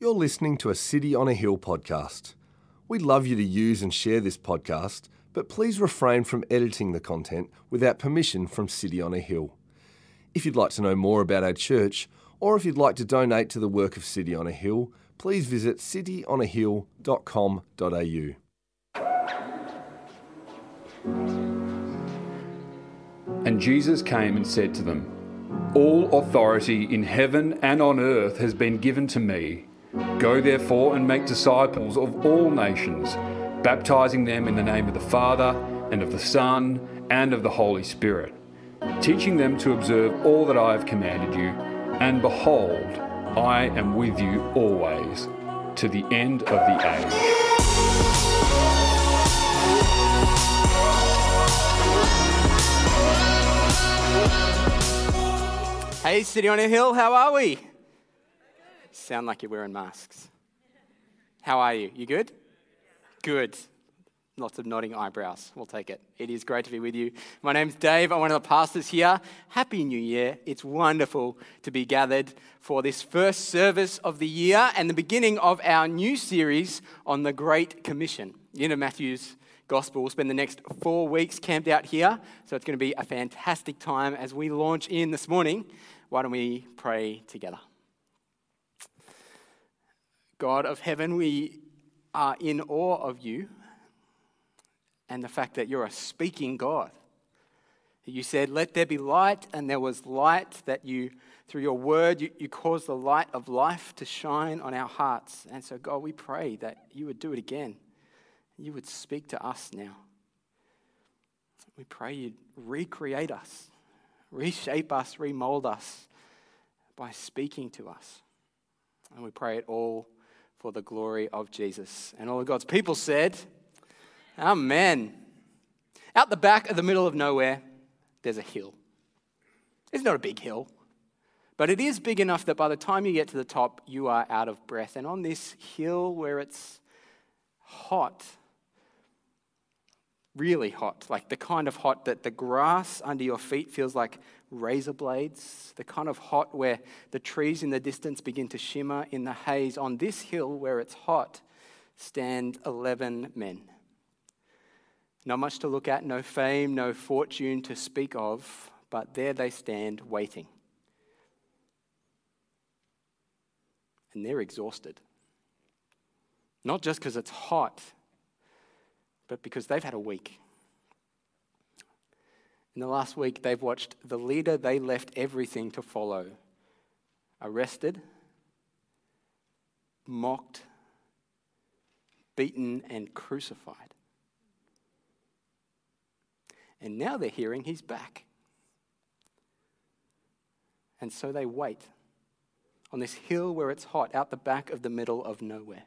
You're listening to a City on a Hill podcast. We'd love you to use and share this podcast, but please refrain from editing the content without permission from City on a Hill. If you'd like to know more about our church, or if you'd like to donate to the work of City on a Hill, please visit cityonahill.com.au. And Jesus came and said to them, All authority in heaven and on earth has been given to me. Go therefore and make disciples of all nations, baptizing them in the name of the Father, and of the Son, and of the Holy Spirit, teaching them to observe all that I have commanded you. And behold, I am with you always, to the end of the age. Hey, City on a Hill, how are we? Sound like you're wearing masks. How are you? You good? Good. Lots of nodding eyebrows. We'll take it. It is great to be with you. My name's Dave. I'm one of the pastors here. Happy New Year. It's wonderful to be gathered for this first service of the year and the beginning of our new series on the Great Commission. You know, Matthew's Gospel. We'll spend the next four weeks camped out here. So it's going to be a fantastic time as we launch in this morning. Why don't we pray together? God of heaven, we are in awe of you and the fact that you're a speaking God. You said, Let there be light, and there was light, that you, through your word, you, you caused the light of life to shine on our hearts. And so, God, we pray that you would do it again. You would speak to us now. We pray you'd recreate us, reshape us, remold us by speaking to us. And we pray it all for the glory of Jesus. And all of God's people said, Amen. Out the back of the middle of nowhere, there's a hill. It's not a big hill, but it is big enough that by the time you get to the top, you are out of breath. And on this hill where it's hot, really hot, like the kind of hot that the grass under your feet feels like razor blades, the kind of hot where the trees in the distance begin to shimmer in the haze. On this hill where it's hot stand 11 men. Not much to look at, no fame, no fortune to speak of, but there they stand waiting. And they're exhausted. Not just because it's hot, but because they've had a week. In the last week, they've watched the leader they left everything to follow arrested, mocked, beaten, and crucified. And now they're hearing he's back. And so they wait on this hill where it's hot, out the back of the middle of nowhere.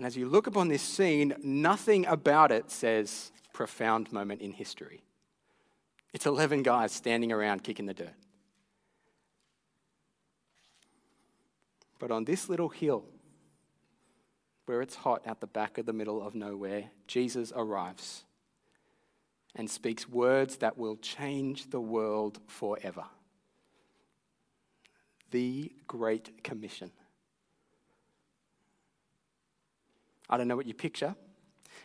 And as you look upon this scene, nothing about it says profound moment in history. It's 11 guys standing around kicking the dirt. But on this little hill, where it's hot at the back of the middle of nowhere, Jesus arrives and speaks words that will change the world forever. The Great Commission. I don't know what you picture.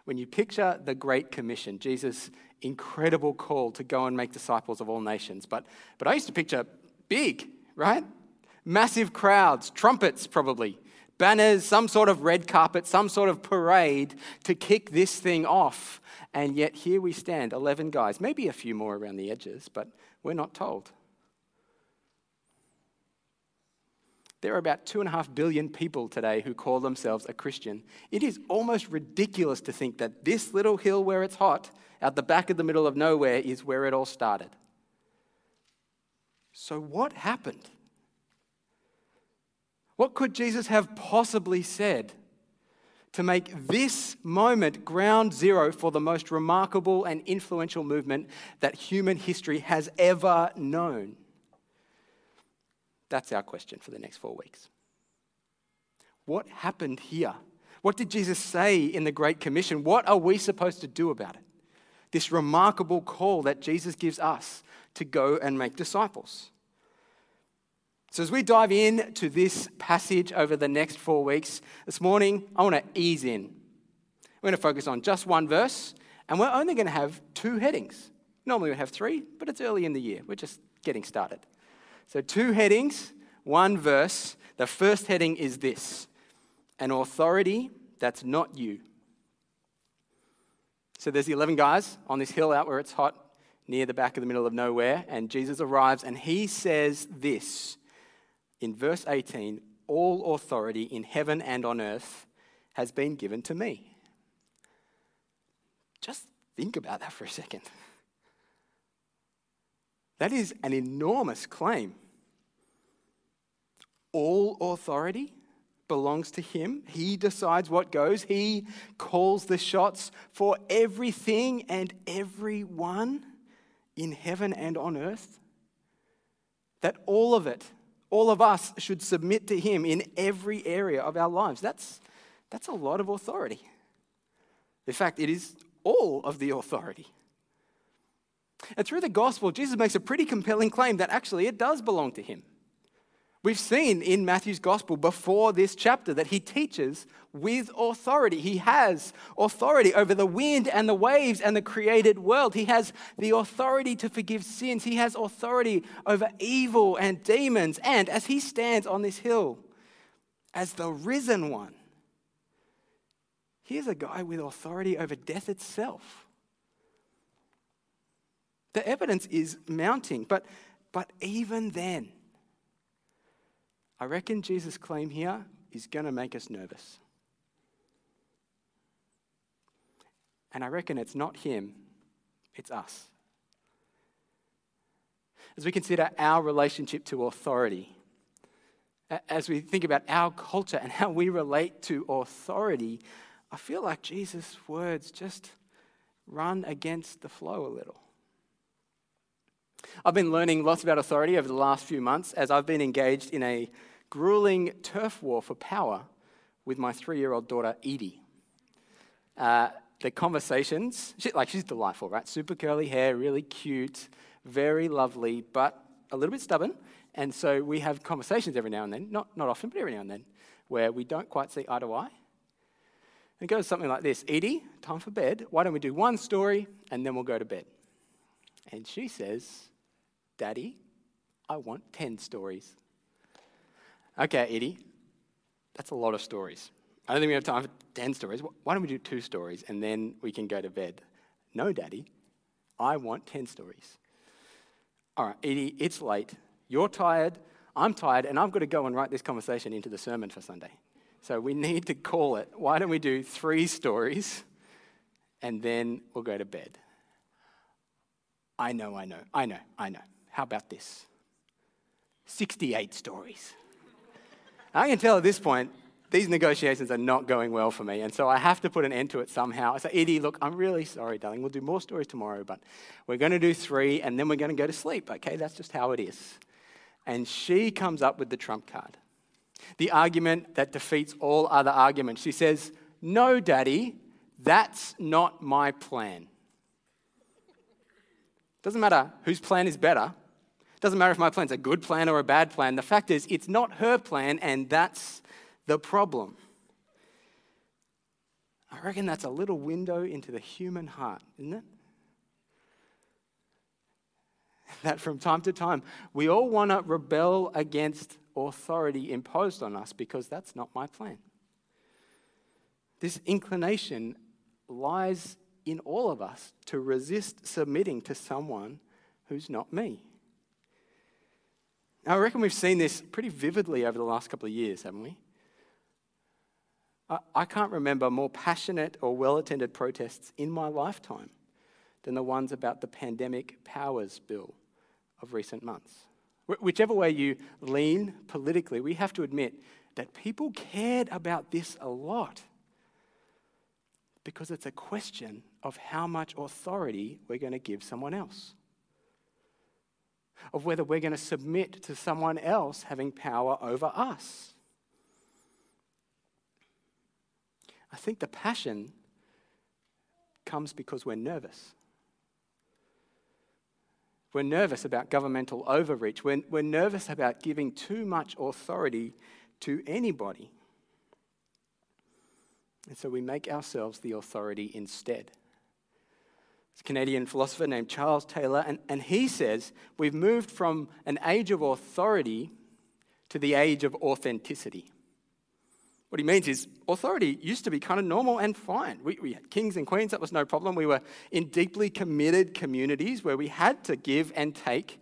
When you picture the Great Commission, Jesus' incredible call to go and make disciples of all nations, but, but I used to picture big, right? Massive crowds, trumpets probably, banners, some sort of red carpet, some sort of parade to kick this thing off. And yet here we stand, 11 guys, maybe a few more around the edges, but we're not told. There are about two and a half billion people today who call themselves a Christian. It is almost ridiculous to think that this little hill where it's hot, out the back of the middle of nowhere, is where it all started. So, what happened? What could Jesus have possibly said to make this moment ground zero for the most remarkable and influential movement that human history has ever known? That's our question for the next four weeks. What happened here? What did Jesus say in the Great Commission? What are we supposed to do about it? This remarkable call that Jesus gives us to go and make disciples. So, as we dive into this passage over the next four weeks, this morning I want to ease in. We're going to focus on just one verse, and we're only going to have two headings. Normally we have three, but it's early in the year. We're just getting started. So, two headings, one verse. The first heading is this an authority that's not you. So, there's the 11 guys on this hill out where it's hot, near the back of the middle of nowhere, and Jesus arrives and he says this in verse 18 All authority in heaven and on earth has been given to me. Just think about that for a second. That is an enormous claim. All authority belongs to him. He decides what goes. He calls the shots for everything and everyone in heaven and on earth. That all of it, all of us should submit to him in every area of our lives. That's, that's a lot of authority. In fact, it is all of the authority. And through the gospel, Jesus makes a pretty compelling claim that actually it does belong to him. We've seen in Matthew's gospel before this chapter that he teaches with authority. He has authority over the wind and the waves and the created world. He has the authority to forgive sins. He has authority over evil and demons. And as he stands on this hill as the risen one, Here's a guy with authority over death itself. The evidence is mounting, but, but even then, I reckon Jesus' claim here is going to make us nervous. And I reckon it's not him, it's us. As we consider our relationship to authority, as we think about our culture and how we relate to authority, I feel like Jesus' words just run against the flow a little. I've been learning lots about authority over the last few months as I've been engaged in a grueling turf war for power with my three year old daughter, Edie. Uh, the conversations, she, like she's delightful, right? Super curly hair, really cute, very lovely, but a little bit stubborn. And so we have conversations every now and then, not, not often, but every now and then, where we don't quite see eye to eye. It goes something like this Edie, time for bed. Why don't we do one story and then we'll go to bed? And she says, Daddy, I want 10 stories. Okay, Eddie, that's a lot of stories. I don't think we have time for 10 stories. Why don't we do two stories and then we can go to bed? No, Daddy, I want 10 stories. All right, Edie, it's late. You're tired. I'm tired, and I've got to go and write this conversation into the sermon for Sunday. So we need to call it. Why don't we do three stories and then we'll go to bed? I know, I know, I know, I know. How about this? 68 stories. I can tell at this point, these negotiations are not going well for me, and so I have to put an end to it somehow. I say, Edie, look, I'm really sorry, darling. We'll do more stories tomorrow, but we're going to do three, and then we're going to go to sleep, okay? That's just how it is. And she comes up with the trump card the argument that defeats all other arguments. She says, No, Daddy, that's not my plan. Doesn't matter whose plan is better. Doesn't matter if my plan's a good plan or a bad plan. The fact is, it's not her plan, and that's the problem. I reckon that's a little window into the human heart, isn't it? That from time to time, we all want to rebel against authority imposed on us because that's not my plan. This inclination lies in all of us to resist submitting to someone who's not me. Now, I reckon we've seen this pretty vividly over the last couple of years, haven't we? I can't remember more passionate or well attended protests in my lifetime than the ones about the pandemic powers bill of recent months. Whichever way you lean politically, we have to admit that people cared about this a lot because it's a question of how much authority we're going to give someone else, of whether we're going to submit to someone else having power over us. I think the passion comes because we're nervous. We're nervous about governmental overreach. We're, we're nervous about giving too much authority to anybody. And so we make ourselves the authority instead. It's a Canadian philosopher named Charles Taylor, and, and he says we've moved from an age of authority to the age of authenticity. What he means is authority used to be kind of normal and fine. We, we, had kings and queens, that was no problem. We were in deeply committed communities where we had to give and take,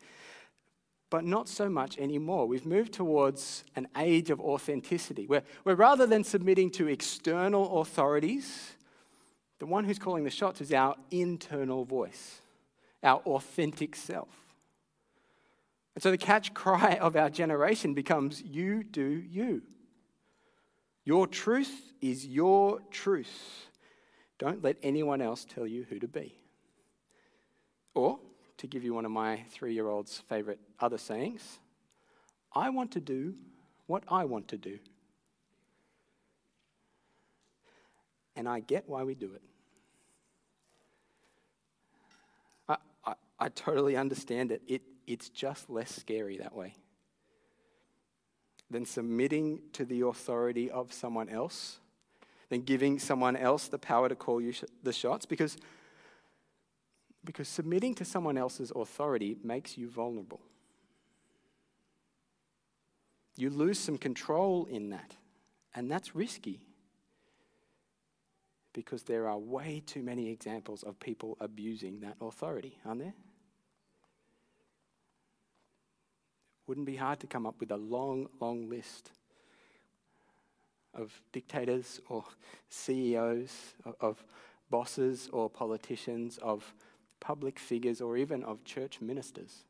but not so much anymore. We've moved towards an age of authenticity where, where rather than submitting to external authorities, the one who's calling the shots is our internal voice, our authentic self. And so the catch cry of our generation becomes you do you. Your truth is your truth. Don't let anyone else tell you who to be. Or, to give you one of my three year old's favorite other sayings, I want to do what I want to do. And I get why we do it. I, I, I totally understand it. it. It's just less scary that way than submitting to the authority of someone else, than giving someone else the power to call you sh- the shots, because, because submitting to someone else's authority makes you vulnerable. You lose some control in that, and that's risky because there are way too many examples of people abusing that authority, aren't there? Wouldn't be hard to come up with a long, long list of dictators or CEOs, of bosses or politicians, of public figures, or even of church ministers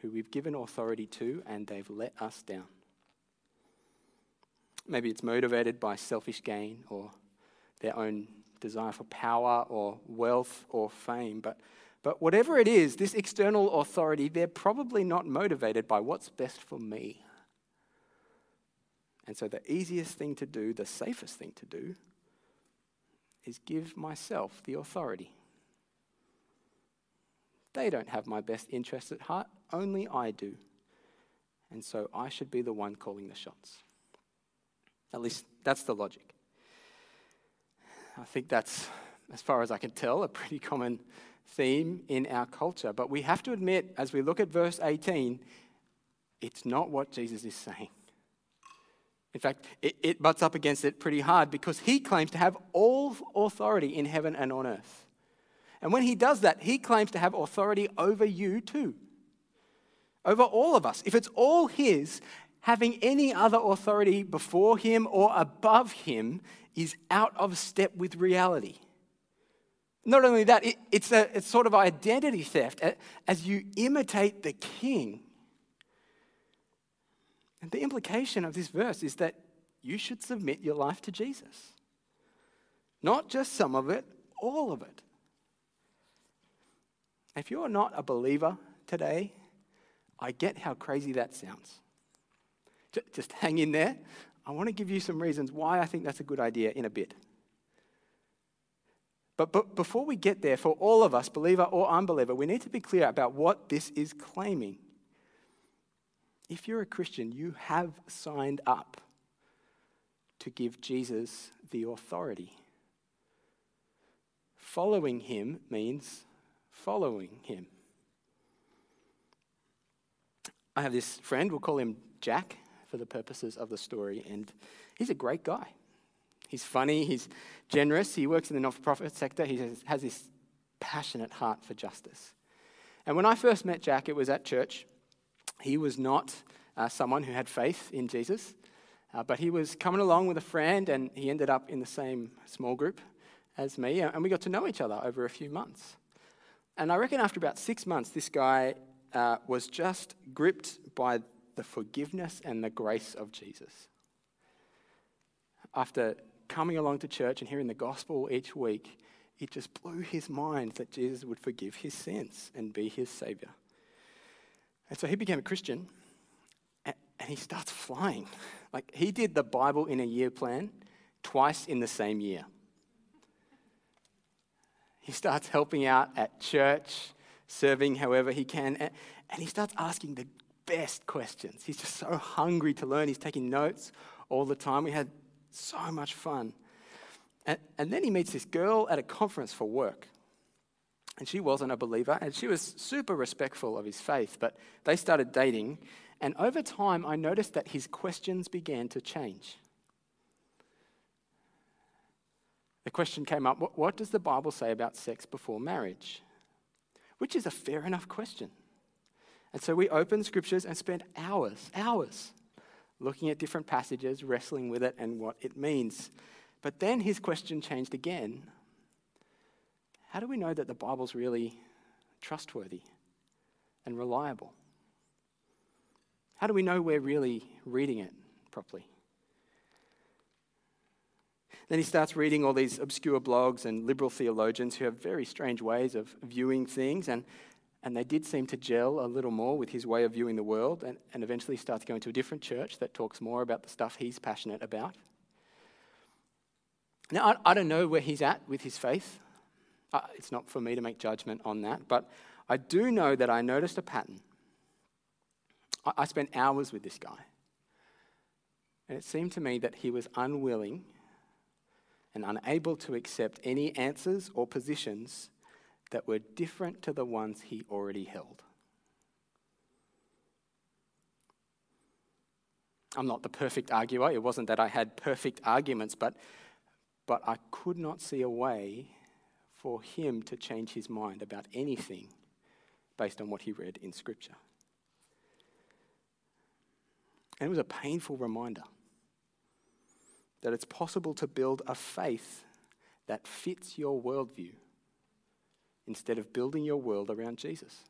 who we've given authority to and they've let us down. Maybe it's motivated by selfish gain or their own desire for power or wealth or fame, but but whatever it is, this external authority, they're probably not motivated by what's best for me. And so the easiest thing to do, the safest thing to do, is give myself the authority. They don't have my best interests at heart, only I do. And so I should be the one calling the shots. At least that's the logic. I think that's, as far as I can tell, a pretty common theme in our culture. But we have to admit, as we look at verse 18, it's not what Jesus is saying. In fact, it, it, butts up against it pretty hard because he claims to have all authority in heaven and on earth. And when he does that, he claims to have authority over you too, over all of us. If it's all his, having any other authority before him or above him is out of step with reality. Not only that, it, it's a it's sort of identity theft as you imitate the king. And the implication of this verse is that you should submit your life to Jesus. Not just some of it, all of it. If you're not a believer today, I get how crazy that sounds. Just hang in there. I want to give you some reasons why I think that's a good idea in a bit. But, but before we get there, for all of us, believer or unbeliever, we need to be clear about what this is claiming. If you're a Christian, you have signed up to give Jesus the authority. Following him means following him. I have this friend, we'll call him Jack for the purposes of the story, and he's a great guy. He's funny, he's generous, he works in the not for profit sector, he has, has this passionate heart for justice. And when I first met Jack, it was at church. He was not uh, someone who had faith in Jesus, uh, but he was coming along with a friend, and he ended up in the same small group as me, and we got to know each other over a few months. And I reckon after about six months, this guy uh, was just gripped by the forgiveness and the grace of Jesus. After coming along to church and hearing the gospel each week, it just blew his mind that Jesus would forgive his sins and be his savior. And so he became a Christian and he starts flying. Like he did the Bible in a year plan twice in the same year. He starts helping out at church, serving however he can, and, and he starts asking the best questions. He's just so hungry to learn. He's taking notes all the time. We had so much fun. And, and then he meets this girl at a conference for work. And she wasn't a believer, and she was super respectful of his faith, but they started dating. And over time, I noticed that his questions began to change. The question came up what, what does the Bible say about sex before marriage? Which is a fair enough question. And so we opened scriptures and spent hours, hours, looking at different passages, wrestling with it and what it means. But then his question changed again. How do we know that the Bible's really trustworthy and reliable? How do we know we're really reading it properly? Then he starts reading all these obscure blogs and liberal theologians who have very strange ways of viewing things, and, and they did seem to gel a little more with his way of viewing the world, and, and eventually starts going to a different church that talks more about the stuff he's passionate about. Now, I, I don't know where he's at with his faith. Uh, it's not for me to make judgment on that, but I do know that I noticed a pattern. I, I spent hours with this guy, and it seemed to me that he was unwilling and unable to accept any answers or positions that were different to the ones he already held. I'm not the perfect arguer. It wasn't that I had perfect arguments, but, but I could not see a way for him to change his mind about anything based on what he read in Scripture. And it was a painful reminder that it's possible to build a faith that fits your worldview instead of building your world around Jesus.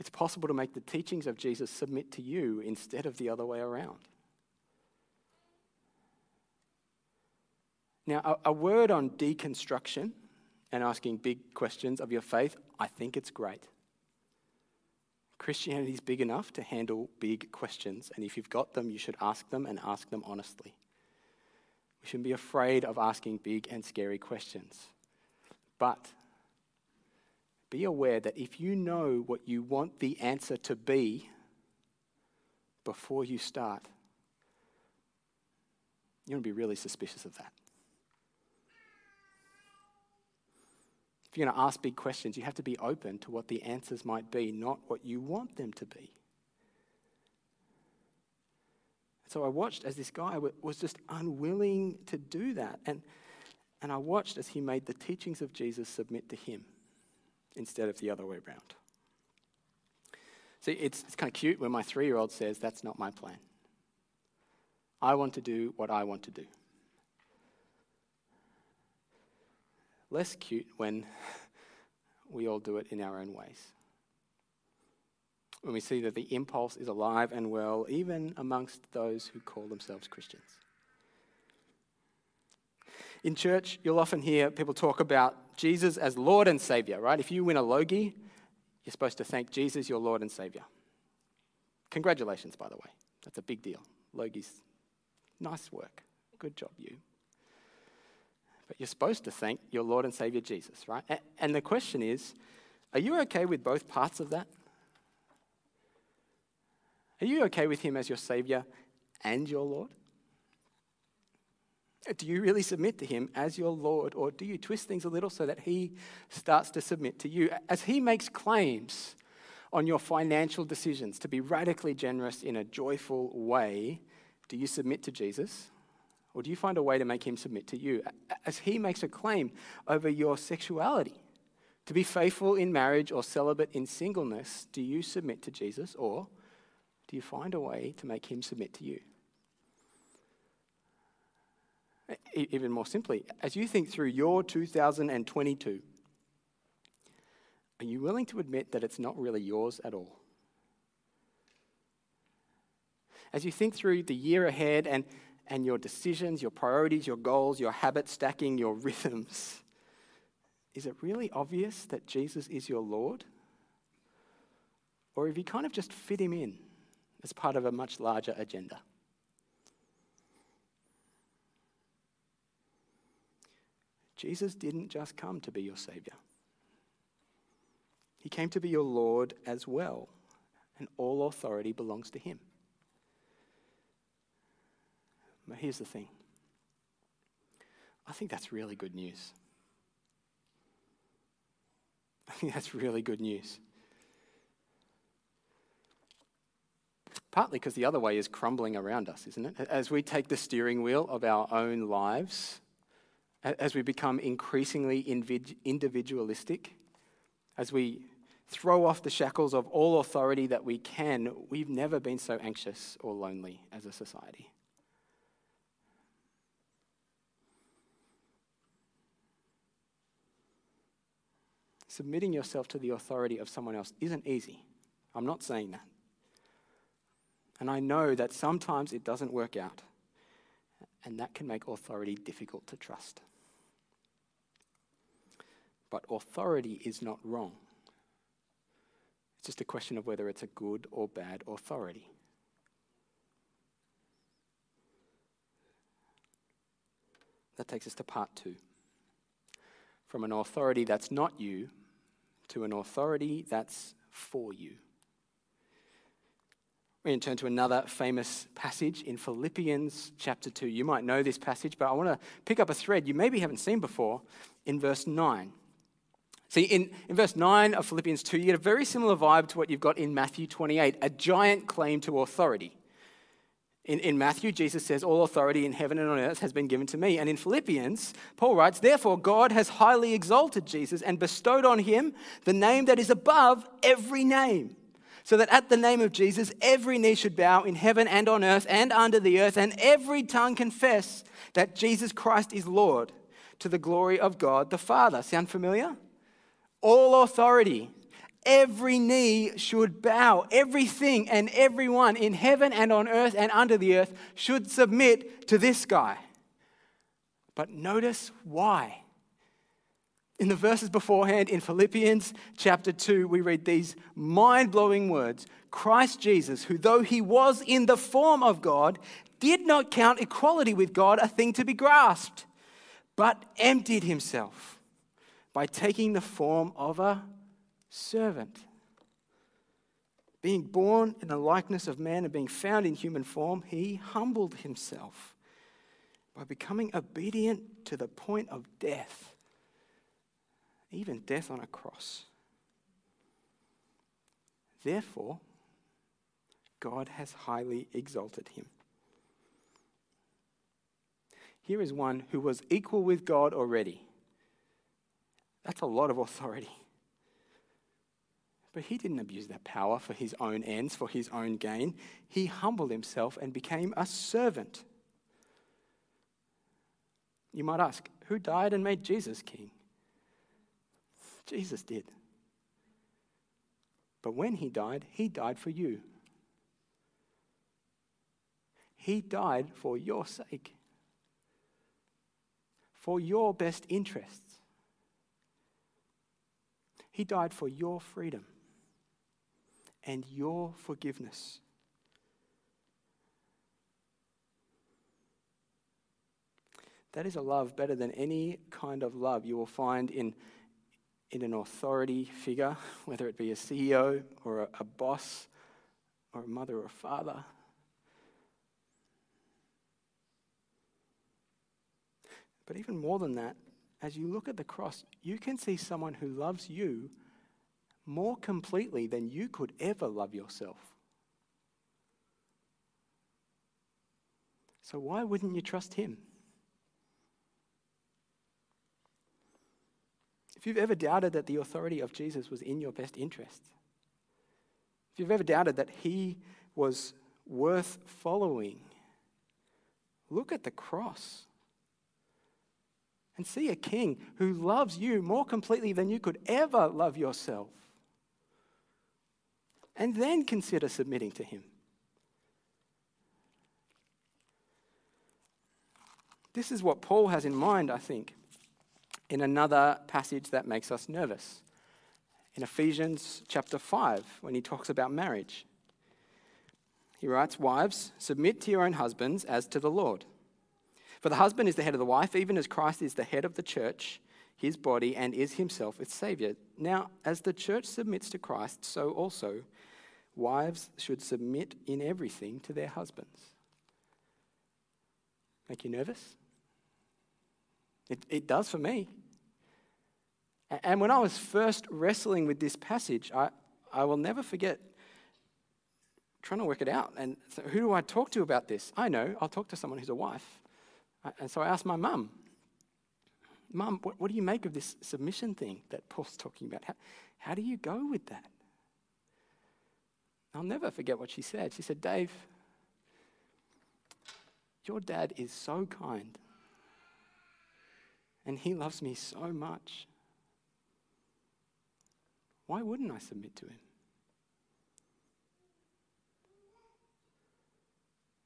It's possible to make the teachings of Jesus submit to you instead of the other way around. Now, a, a word on deconstruction and asking big questions of your faith, I think it's great. Christianity is big enough to handle big questions, and if you've got them, you should ask them and ask them honestly. We shouldn't be afraid of asking big and scary questions. But be aware that if you know what you want the answer to be before you start, you're going to be really suspicious of that. If you're going to ask big questions, you have to be open to what the answers might be, not what you want them to be. So I watched as this guy was just unwilling to do that. And, and I watched as he made the teachings of Jesus submit to him instead of the other way around. See, it's, it's kind of cute when my three year old says, That's not my plan. I want to do what I want to do. less cute when we all do it in our own ways. When we see that the impulse is alive and well, even amongst those who call themselves Christians. In church, you'll often hear people talk about Jesus as Lord and Savior, right? If you win a Logie, you're supposed to thank Jesus, your Lord and Savior. Congratulations, by the way. That's a big deal. Logies, nice work. Good job, you. But you're supposed to thank your Lord and Savior Jesus, right? And the question is are you okay with both parts of that? Are you okay with Him as your Savior and your Lord? Do you really submit to Him as your Lord, or do you twist things a little so that He starts to submit to you? As He makes claims on your financial decisions to be radically generous in a joyful way, do you submit to Jesus? Or do you find a way to make him submit to you? As he makes a claim over your sexuality, to be faithful in marriage or celibate in singleness, do you submit to Jesus or do you find a way to make him submit to you? Even more simply, as you think through your 2022, are you willing to admit that it's not really yours at all? As you think through the year ahead and and your decisions, your priorities, your goals, your habit stacking, your rhythms, is it really obvious that Jesus is your Lord? Or have you kind of just fit him in as part of a much larger agenda? Jesus didn't just come to be your Savior, He came to be your Lord as well, and all authority belongs to Him. But here's the thing I think that's really good news. I think that's really good news. Partly because the other way is crumbling around us, isn't it? As we take the steering wheel of our own lives, as we become increasingly individualistic, as we throw off the shackles of all authority that we can, we've never been so anxious or lonely as a society. Submitting yourself to the authority of someone else isn't easy. I'm not saying that. And I know that sometimes it doesn't work out, and that can make authority difficult to trust. But authority is not wrong. It's just a question of whether it's a good or bad authority. That takes us to part two. From an authority that's not you to an authority that's for you. We're going to turn to another famous passage in Philippians chapter 2. You might know this passage, but I want to pick up a thread you maybe haven't seen before in verse 9. See, in, in verse 9 of Philippians 2, you get a very similar vibe to what you've got in Matthew 28 a giant claim to authority. In, in Matthew, Jesus says, All authority in heaven and on earth has been given to me. And in Philippians, Paul writes, Therefore, God has highly exalted Jesus and bestowed on him the name that is above every name. So that at the name of Jesus, every knee should bow in heaven and on earth and under the earth, and every tongue confess that Jesus Christ is Lord to the glory of God the Father. Sound familiar? all authority. Every knee should bow. Everything and everyone in heaven and on earth and under the earth should submit to this guy. But notice why. In the verses beforehand, in Philippians chapter 2, we read these mind blowing words Christ Jesus, who though he was in the form of God, did not count equality with God a thing to be grasped, but emptied himself by taking the form of a servant. Being born in the likeness of man and being found in human form, he humbled himself by becoming obedient to the point of death, even death on a cross. Therefore, God has highly exalted him. Here is one who was equal with God already that's a lot of authority. But he didn't abuse that power for his own ends, for his own gain. He humbled himself and became a servant. You might ask, who died and made Jesus king? Jesus did. But when he died, he died for you. He died for your sake, for your best interests. He died for your freedom and your forgiveness. That is a love better than any kind of love you will find in, in an authority figure, whether it be a CEO or a, a boss or a mother or a father. But even more than that, as you look at the cross, you can see someone who loves you more completely than you could ever love yourself. So, why wouldn't you trust him? If you've ever doubted that the authority of Jesus was in your best interest, if you've ever doubted that he was worth following, look at the cross and see a king who loves you more completely than you could ever love yourself. And then consider submitting to him. This is what Paul has in mind, I think, in another passage that makes us nervous. In Ephesians chapter 5, when he talks about marriage, he writes, Wives, submit to your own husbands as to the Lord. For the husband is the head of the wife, even as Christ is the head of the church, his body, and is himself its Savior. Now, as the church submits to Christ, so also wives should submit in everything to their husbands. Make you nervous? It, it does for me. And when I was first wrestling with this passage, I, I will never forget trying to work it out. And so who do I talk to about this? I know, I'll talk to someone who's a wife. And so I asked my mum, Mum, what, what, do you make of this submission thing that Paul's talking about? How, how do you go with that? I'll never forget what she said. She said, Dave, your dad is so kind and he loves me so much. Why wouldn't I submit to him?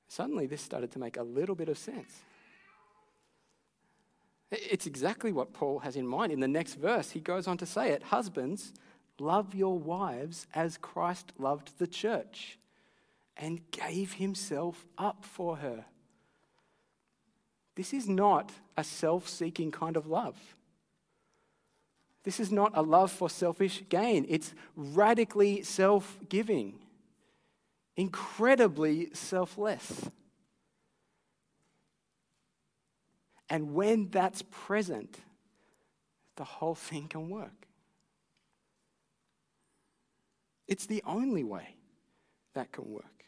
Suddenly, this started to make a little bit of sense. It's exactly what Paul has in mind. In the next verse, he goes on to say it Husbands, love your wives as Christ loved the church and gave himself up for her. This is not a self seeking kind of love. This is not a love for selfish gain. It's radically self giving, incredibly selfless. And when that's present, the whole thing can work. It's the only way that can work.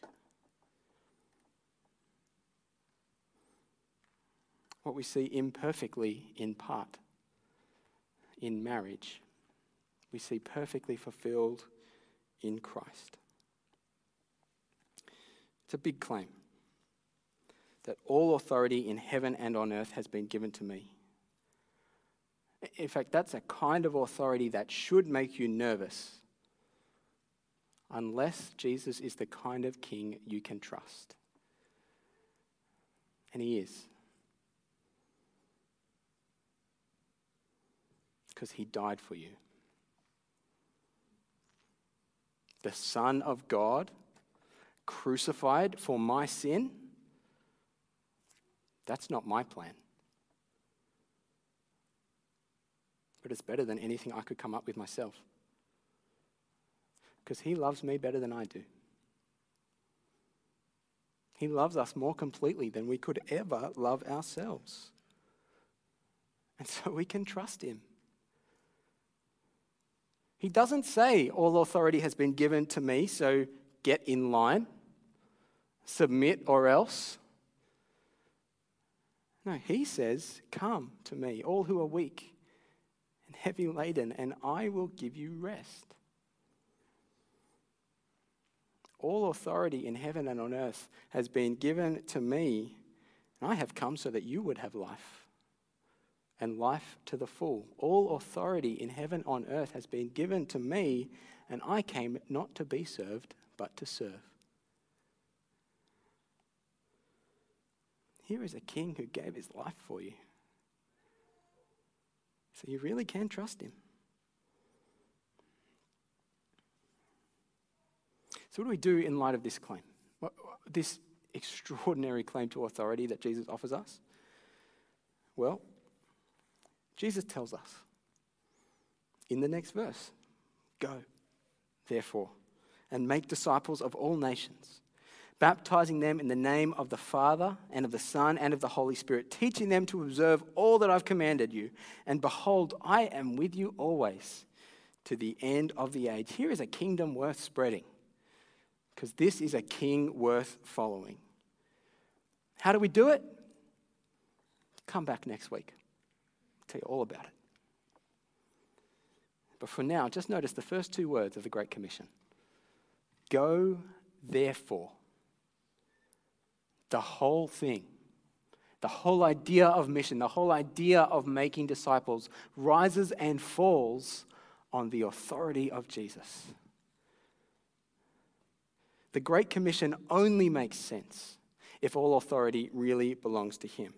What we see imperfectly in part in marriage, we see perfectly fulfilled in Christ. It's a big claim that all authority in heaven and on earth has been given to me. In fact, that's a kind of authority that should make you nervous, unless Jesus is the kind of king you can trust. And he is. Because he died for you. The Son of God, crucified for my sin that's not my plan. But it's better than anything I could come up with myself. Because He loves me better than I do. He loves us more completely than we could ever love ourselves. And so we can trust Him. He doesn't say, All authority has been given to me, so get in line, submit or else. No, he says, Come to me, all who are weak and heavy laden, and I will give you rest. All authority in heaven and on earth has been given to me, and I have come so that you would have life and life to the full. All authority in heaven on earth has been given to me, and I came not to be served, but to serve. Here is a king who gave his life for you. So you really can trust him. So, what do we do in light of this claim? This extraordinary claim to authority that Jesus offers us? Well, Jesus tells us in the next verse Go, therefore, and make disciples of all nations baptizing them in the name of the Father and of the Son and of the Holy Spirit, teaching them to observe all that I've commanded you. And behold, I am with you always to the end of the age. Here is a kingdom worth spreading, because this is a king worth following. How do we do it? Come back next week. Tell you all about it. But for now, just notice the first two words of the Great Commission Go, therefore the whole thing, the whole idea of mission, the whole idea of making disciples rises and falls on the authority of Jesus. The Great Commission only makes sense if all authority really belongs to Him.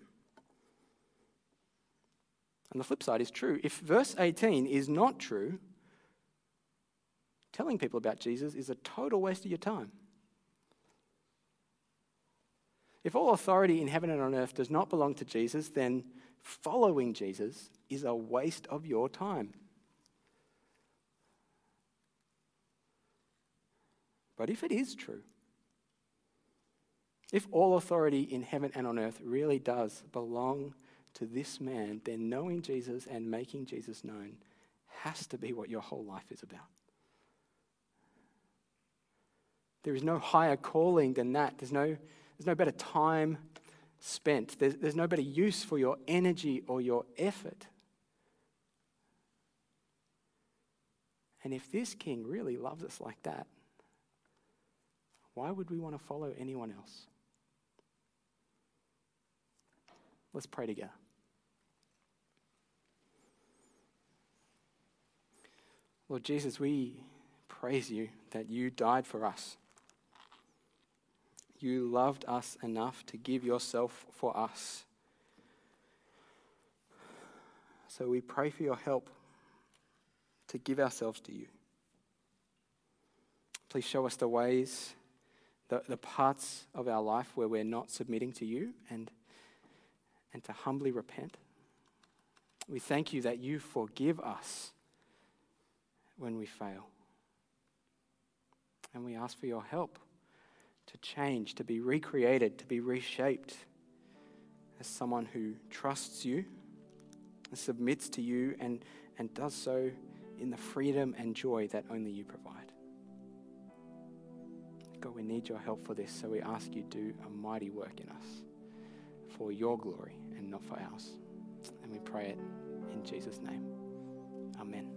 And the flip side is true. If verse 18 is not true, telling people about Jesus is a total waste of your time. If all authority in heaven and on earth does not belong to Jesus, then following Jesus is a waste of your time. But if it is true, if all authority in heaven and on earth really does belong to this man, then knowing Jesus and making Jesus known has to be what your whole life is about. There is no higher calling than that. There's no, there's no better time spent. There's, there's no better use for your energy or your effort. And if this king really loves us like that, why would we want to follow anyone else? Let's pray together. Lord Jesus, we praise you that you died for us. You loved us enough to give yourself for us. So we pray for your help to give ourselves to you. Please show us the ways, the, the parts of our life where we're not submitting to you and, and to humbly repent. We thank you that you forgive us when we fail. And we ask for your help to change, to be recreated, to be reshaped as someone who trusts you, submits to you, and, and does so in the freedom and joy that only you provide. God, we need your help for this, so we ask you do a mighty work in us for your glory and not for ours. And we pray it in Jesus' name. Amen.